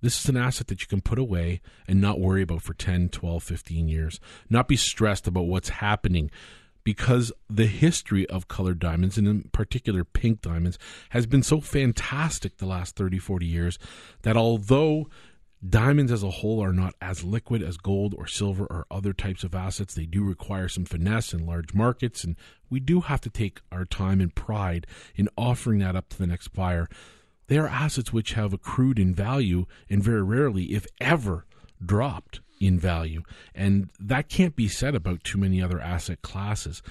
Speaker 2: this is an asset that you can put away and not worry about for 10, 12, 15 years. Not be stressed about what's happening because the history of colored diamonds, and in particular pink diamonds, has been so fantastic the last 30, 40 years that although Diamonds as a whole are not as liquid as gold or silver or other types of assets. They do require some finesse in large markets, and we do have to take our time and pride in offering that up to the next buyer. They are assets which have accrued in value and very rarely, if ever, dropped in value. And that can't be said about too many other asset classes.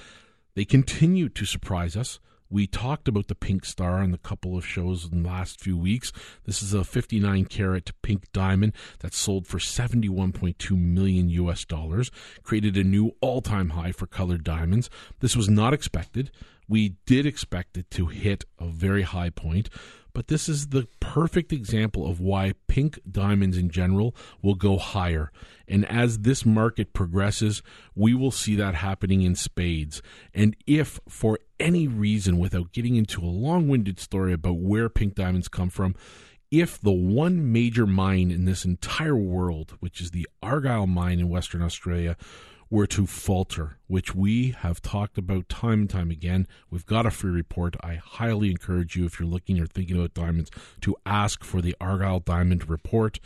Speaker 2: They continue to surprise us. We talked about the pink star in a couple of shows in the last few weeks. This is a 59 carat pink diamond that sold for 71.2 million US dollars, created a new all time high for colored diamonds. This was not expected. We did expect it to hit a very high point, but this is the perfect example of why pink diamonds in general will go higher. And as this market progresses, we will see that happening in spades. And if for any reason, without getting into a long winded story about where pink diamonds come from, if the one major mine in this entire world, which is the Argyle mine in Western Australia, were to falter, which we have talked about time and time again, we've got a free report. I highly encourage you, if you're looking or thinking about diamonds, to ask for the Argyle Diamond Report.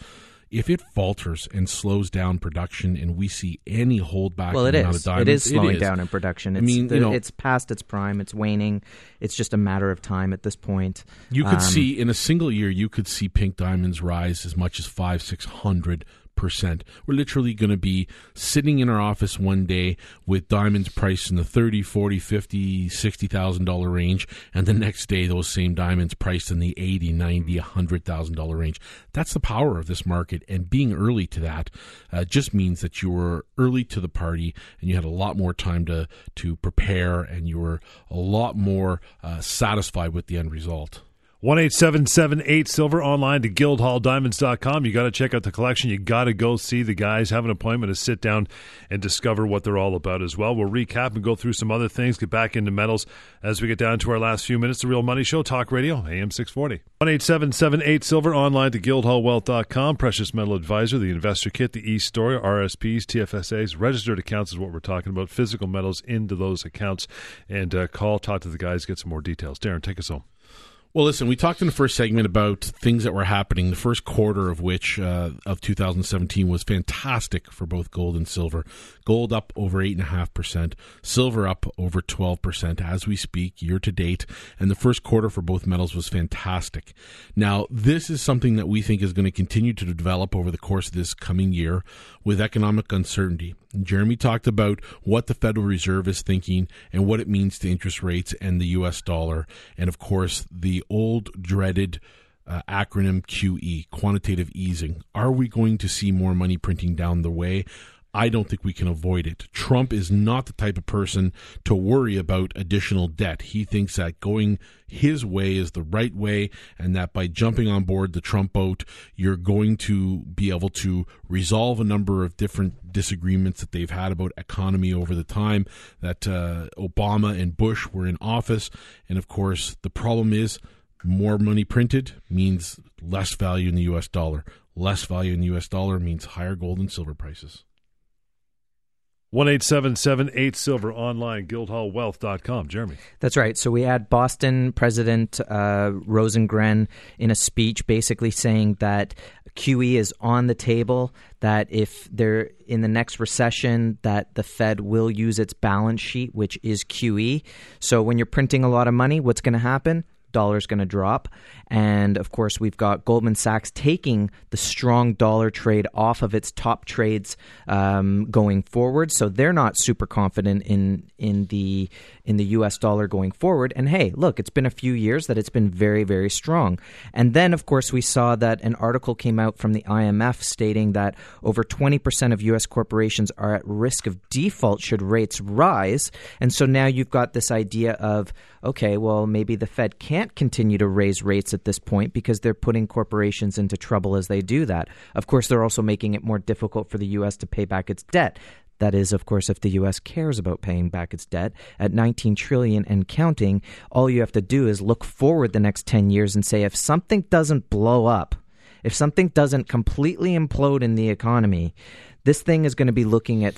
Speaker 2: If it falters and slows down production and we see any holdback
Speaker 3: well it
Speaker 2: in the amount
Speaker 3: is.
Speaker 2: Diamonds,
Speaker 3: it is slowing
Speaker 2: it is.
Speaker 3: down in production. It's,
Speaker 2: I mean,
Speaker 3: the-
Speaker 2: you know-
Speaker 3: it's past its prime. It's waning. It's just a matter of time at this point.
Speaker 2: You could
Speaker 3: Um,
Speaker 2: see in a single year, you could see pink diamonds rise as much as five, six hundred percent. We're literally going to be sitting in our office one day with diamonds priced in the 30, 40, 50, 60,000 dollar range and the next day those same diamonds priced in the 80, 90, 100,000 dollar range. That's the power of this market and being early to that uh, just means that you were early to the party and you had a lot more time to to prepare and you were a lot more uh, satisfied with the end result.
Speaker 1: One eight seven seven eight silver online to guildhalldiamonds.com. You got to check out the collection. You got to go see the guys, have an appointment to sit down and discover what they're all about as well. We'll recap and go through some other things, get back into metals as we get down to our last few minutes. The Real Money Show, Talk Radio, AM 640. One eight seven seven eight silver online to guildhallwealth.com. Precious Metal Advisor, the Investor Kit, the e-store, RSPs, TFSAs, registered accounts is what we're talking about. Physical metals into those accounts. And uh, call, talk to the guys, get some more details. Darren, take us home.
Speaker 2: Well, listen, we talked in the first segment about things that were happening. The first quarter of which uh, of 2017 was fantastic for both gold and silver. Gold up over eight and a half percent, silver up over 12 percent as we speak, year to date. And the first quarter for both metals was fantastic. Now, this is something that we think is going to continue to develop over the course of this coming year with economic uncertainty. Jeremy talked about what the Federal Reserve is thinking and what it means to interest rates and the U.S. dollar, and of course the old dreaded uh, acronym QE, quantitative easing. Are we going to see more money printing down the way? I don't think we can avoid it. Trump is not the type of person to worry about additional debt. He thinks that going his way is the right way, and that by jumping on board the Trump boat, you're going to be able to resolve a number of different disagreements that they've had about economy over the time that uh, Obama and Bush were in office. And of course, the problem is more money printed means less value in the U.S. dollar. Less value in the U.S. dollar means higher gold and silver prices.
Speaker 1: One eight seven seven eight silver online, guildhallwealth.com. Jeremy.
Speaker 3: That's right. So we had Boston President uh, Rosengren in a speech basically saying that QE is on the table. That if they're in the next recession, that the Fed will use its balance sheet, which is QE. So when you're printing a lot of money, what's going to happen? Dollar's going to drop. And of course, we've got Goldman Sachs taking the strong dollar trade off of its top trades um, going forward. So they're not super confident in in the in the U.S. dollar going forward. And hey, look, it's been a few years that it's been very very strong. And then of course we saw that an article came out from the IMF stating that over 20 percent of U.S. corporations are at risk of default should rates rise. And so now you've got this idea of okay, well maybe the Fed can't continue to raise rates at this point because they're putting corporations into trouble as they do that. Of course, they're also making it more difficult for the U.S. to pay back its debt. That is, of course, if the U.S. cares about paying back its debt at 19 trillion and counting. All you have to do is look forward the next 10 years and say, if something doesn't blow up, if something doesn't completely implode in the economy, this thing is going to be looking at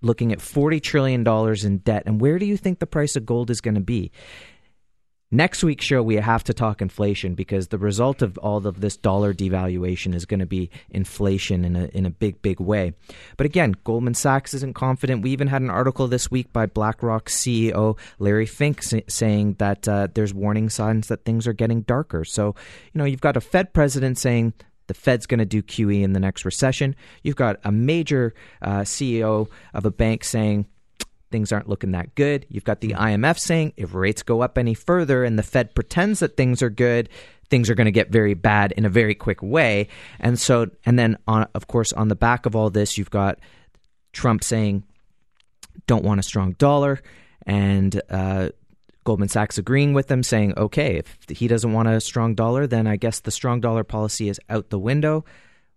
Speaker 3: looking at 40 trillion dollars in debt. And where do you think the price of gold is going to be? Next week's show, we have to talk inflation because the result of all of this dollar devaluation is going to be inflation in a, in a big, big way. But again, Goldman Sachs isn't confident. We even had an article this week by BlackRock CEO Larry Fink say, saying that uh, there's warning signs that things are getting darker. So, you know, you've got a Fed president saying the Fed's going to do QE in the next recession. You've got a major uh, CEO of a bank saying, things aren't looking that good. You've got the IMF saying if rates go up any further and the Fed pretends that things are good, things are going to get very bad in a very quick way. And so, and then, on, of course, on the back of all this, you've got Trump saying, don't want a strong dollar. And uh, Goldman Sachs agreeing with them, saying, okay, if he doesn't want a strong dollar, then I guess the strong dollar policy is out the window.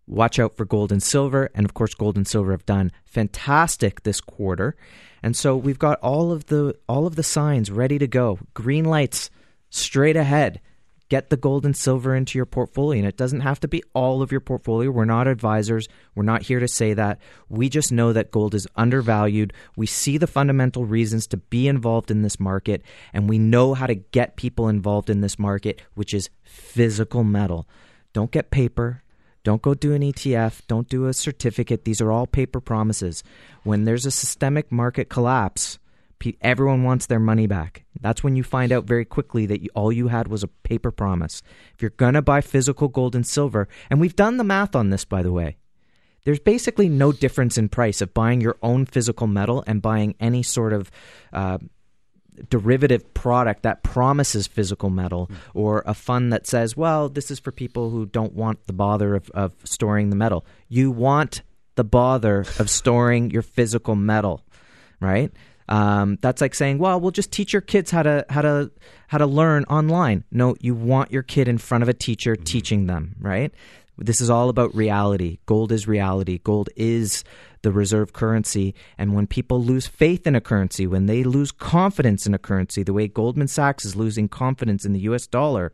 Speaker 3: Watch out for gold and silver. And of course, gold and silver have done fantastic this quarter. And so we've got all of the all of the signs ready to go. Green lights straight ahead. get the gold and silver into your portfolio. And it doesn't have to be all of your portfolio. We're not advisors. We're not here to say that. We just know that gold is undervalued. We see the fundamental reasons to be involved in this market, and we know how to get people involved in this market, which is physical metal. Don't get paper. Don't go do an ETF. Don't do a certificate. These are all paper promises. When there's a systemic market collapse, everyone wants their money back. That's when you find out very quickly that you, all you had was a paper promise. If you're going to buy physical gold and silver, and we've done the math on this, by the way, there's basically no difference in price of buying your own physical metal and buying any sort of uh, derivative product that promises physical metal or a fund that says, well, this is for people who don't want the bother of, of storing the metal. You want the bother of storing your physical metal, right? Um, that's like saying, "Well, we'll just teach your kids how to how to how to learn online." No, you want your kid in front of a teacher mm-hmm. teaching them, right? This is all about reality. Gold is reality. Gold is the reserve currency. And when people lose faith in a currency, when they lose confidence in a currency, the way Goldman Sachs is losing confidence in the US dollar,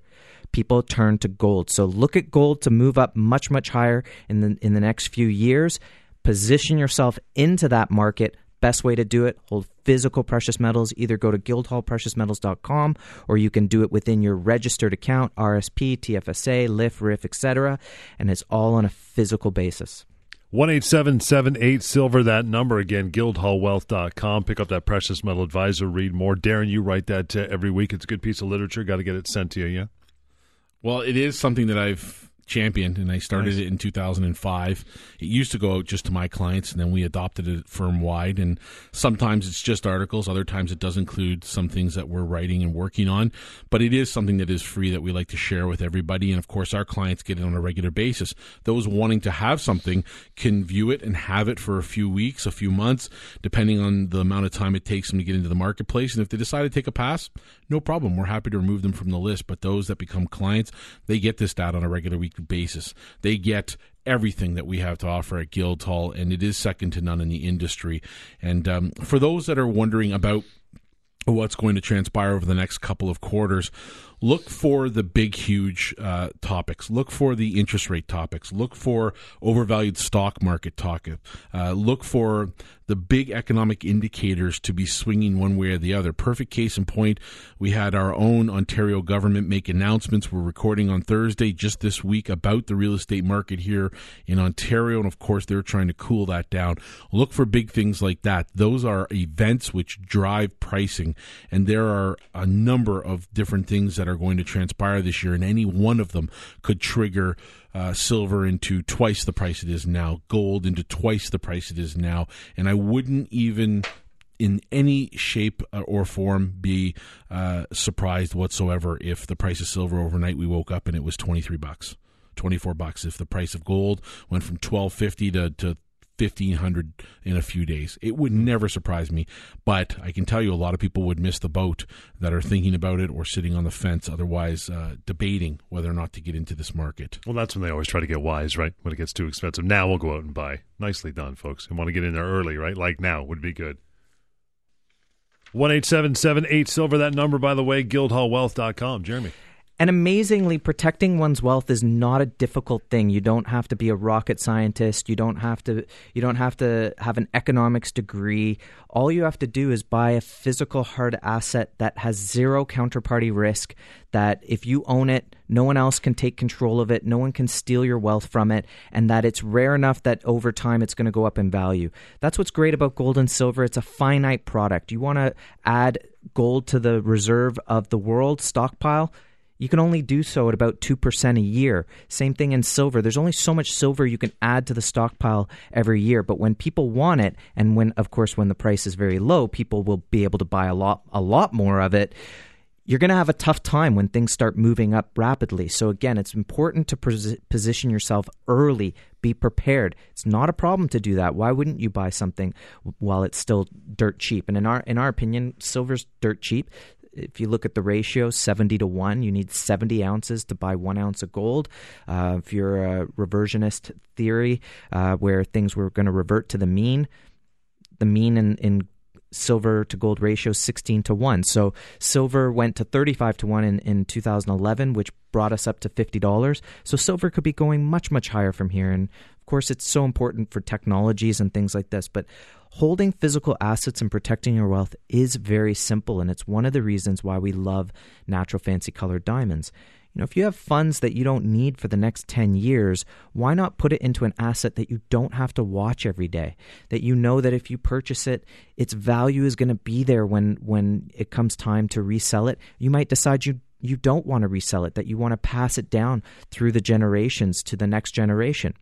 Speaker 3: people turn to gold. So look at gold to move up much, much higher in the in the next few years. Position yourself into that market Best way to do it, hold physical precious metals. Either go to guildhallpreciousmetals.com or you can do it within your registered account, RSP, TFSA, LIF, RIF, etc. And it's all on a physical basis.
Speaker 1: One eight seven seven eight silver. That number again. Guildhallwealth.com. Pick up that precious metal advisor. Read more. Darren, you write that uh, every week. It's a good piece of literature. Got to get it sent to you. Yeah.
Speaker 2: Well, it is something that I've championed, and I started nice. it in 2005. It used to go out just to my clients, and then we adopted it firm wide. And sometimes it's just articles, other times it does include some things that we're writing and working on. But it is something that is free that we like to share with everybody. And of course, our clients get it on a regular basis. Those wanting to have something can view it and have it for a few weeks, a few months, depending on the amount of time it takes them to get into the marketplace. And if they decide to take a pass, no problem. We're happy to remove them from the list. But those that become clients, they get this data on a regular weekly basis. They get everything that we have to offer at Guildhall, and it is second to none in the industry. And um, for those that are wondering about what's going to transpire over the next couple of quarters, look for the big, huge uh, topics. Look for the interest rate topics. Look for overvalued stock market topic. Uh, look for the big economic indicators to be swinging one way or the other. Perfect case in point, we had our own Ontario government make announcements. We're recording on Thursday just this week about the real estate market here in Ontario. And of course, they're trying to cool that down. Look for big things like that. Those are events which drive pricing. And there are a number of different things that are going to transpire this year, and any one of them could trigger uh, silver into twice the price it is now, gold into twice the price it is now, and I wouldn't even in any shape uh, or form be uh, surprised whatsoever if the price of silver overnight we woke up and it was 23 bucks 24 bucks. If the price of gold went from 1250 to, to 1500 in a few days. It would never surprise me, but I can tell you a lot of people would miss the boat that are thinking about it or sitting on the fence, otherwise uh, debating whether or not to get into this market.
Speaker 1: Well, that's when they always try to get wise, right? When it gets too expensive. Now we'll go out and buy. Nicely done, folks. And want to get in there early, right? Like now would be good. One eight seven seven eight silver. That number, by the way, guildhallwealth.com. Jeremy.
Speaker 3: And amazingly, protecting one's wealth is not a difficult thing. You don't have to be a rocket scientist. You don't have to. You don't have to have an economics degree. All you have to do is buy a physical hard asset that has zero counterparty risk. That if you own it, no one else can take control of it. No one can steal your wealth from it, and that it's rare enough that over time it's going to go up in value. That's what's great about gold and silver. It's a finite product. You want to add gold to the reserve of the world stockpile you can only do so at about 2% a year. Same thing in silver. There's only so much silver you can add to the stockpile every year. But when people want it, and when, of course, when the price is very low, people will be able to buy a lot, a lot more of it. You're going to have a tough time when things start moving up rapidly. So, again, it's important to pos- position yourself early. Be prepared. It's not a problem to do that. Why wouldn't you buy something while it's still dirt cheap? And in our in our opinion, silver's dirt cheap if you look at the ratio, 70 to 1, you need 70 ounces to buy one ounce of gold. Uh, if you're a reversionist theory uh, where things were going to revert to the mean, the mean in, in silver to gold ratio 16 to 1. So silver went to 35 to 1 in, in 2011, which brought us up to $50. So silver could be going much, much higher from here. And of course, it's so important for technologies and things like this. But holding physical assets and protecting your wealth is very simple. And it's one of the reasons why we love natural fancy colored diamonds. You know, if you have funds that you don't need for the next 10 years, why not put it into an asset that you don't have to watch every day? That you know that if you purchase it, its value is going to be there when when it comes time to resell it. You might decide you you don't want to resell it, that you want to pass it down through the generations to the next generation.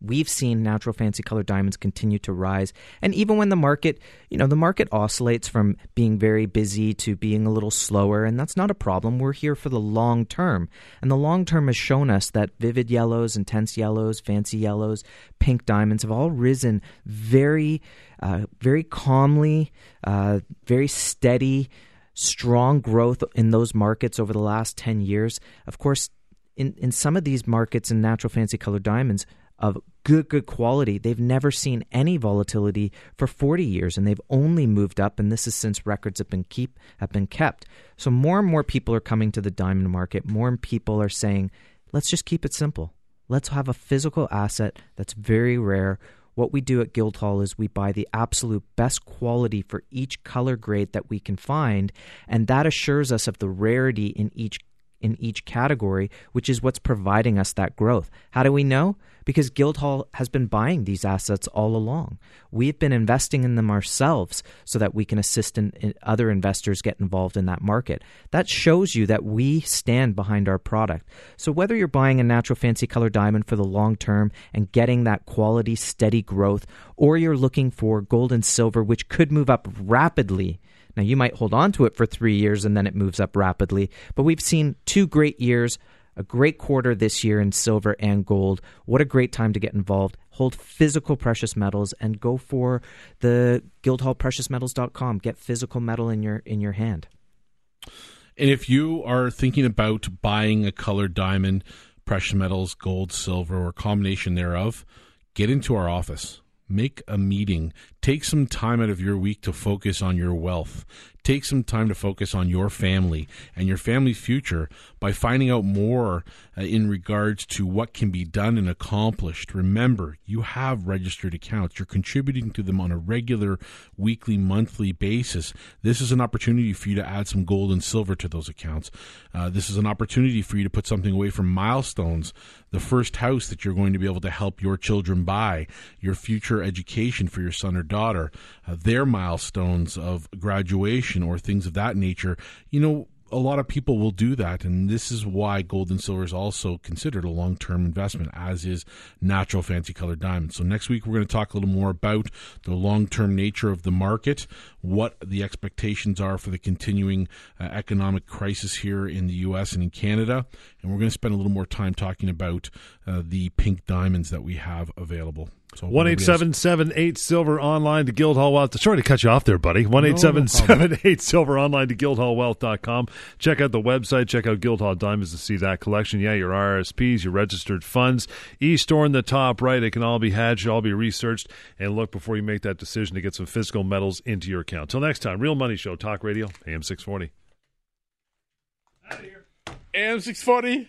Speaker 3: We've seen natural fancy color diamonds continue to rise. And even when the market, you know, the market oscillates from being very busy to being a little slower, and that's not a problem. We're here for the long term. And the long term has shown us that vivid yellows, intense yellows, fancy yellows, pink diamonds have all risen very, uh, very calmly, uh, very steady, strong growth in those markets over the last 10 years. Of course, in, in some of these markets in natural fancy colored diamonds, of good, good quality. They've never seen any volatility for 40 years, and they've only moved up. And this is since records have been keep have been kept. So more and more people are coming to the diamond market. More people are saying, let's just keep it simple. Let's have a physical asset that's very rare. What we do at Guildhall is we buy the absolute best quality for each color grade that we can find, and that assures us of the rarity in each in each category, which is what's providing us that growth. How do we know? Because Guildhall has been buying these assets all along. We've been investing in them ourselves so that we can assist in, in other investors get involved in that market. That shows you that we stand behind our product. So whether you're buying a natural fancy color diamond for the long term and getting that quality, steady growth, or you're looking for gold and silver, which could move up rapidly now, you might hold on to it for three years and then it moves up rapidly, but we've seen two great years, a great quarter this year in silver and gold. What a great time to get involved. Hold physical precious metals and go for the guildhallpreciousmetals.com. Get physical metal in your in your hand.
Speaker 2: And if you are thinking about buying a colored diamond, precious metals, gold, silver, or combination thereof, get into our office make a meeting. Take some time out of your week to focus on your wealth. Take some time to focus on your family and your family's future by finding out more uh, in regards to what can be done and accomplished. Remember, you have registered accounts. You're contributing to them on a regular, weekly, monthly basis. This is an opportunity for you to add some gold and silver to those accounts. Uh, this is an opportunity for you to put something away from milestones, the first house that you're going to be able to help your children buy, your future education for your son or daughter, uh, their milestones of graduation or things of that nature, you know, a lot of people will do that, and this is why gold and silver is also considered a long term investment, as is natural fancy colored diamonds. So, next week, we're going to talk a little more about the long term nature of the market, what the expectations are for the continuing uh, economic crisis here in the U.S. and in Canada, and we're going to spend a little more time talking about uh, the pink diamonds that we have available.
Speaker 1: So one eight seven seven eight silver online to Guildhall Wealth. Sorry to cut you off there, buddy. One eight seven seven eight silver online to guildhallwealth.com. Check out the website. Check out Guildhall Diamonds to see that collection. Yeah, your RSPs, your registered funds. E store in the top right. It can all be had. Should all be researched and look before you make that decision to get some physical metals into your account. Till next time, Real Money Show Talk Radio AM six forty.
Speaker 2: AM six forty.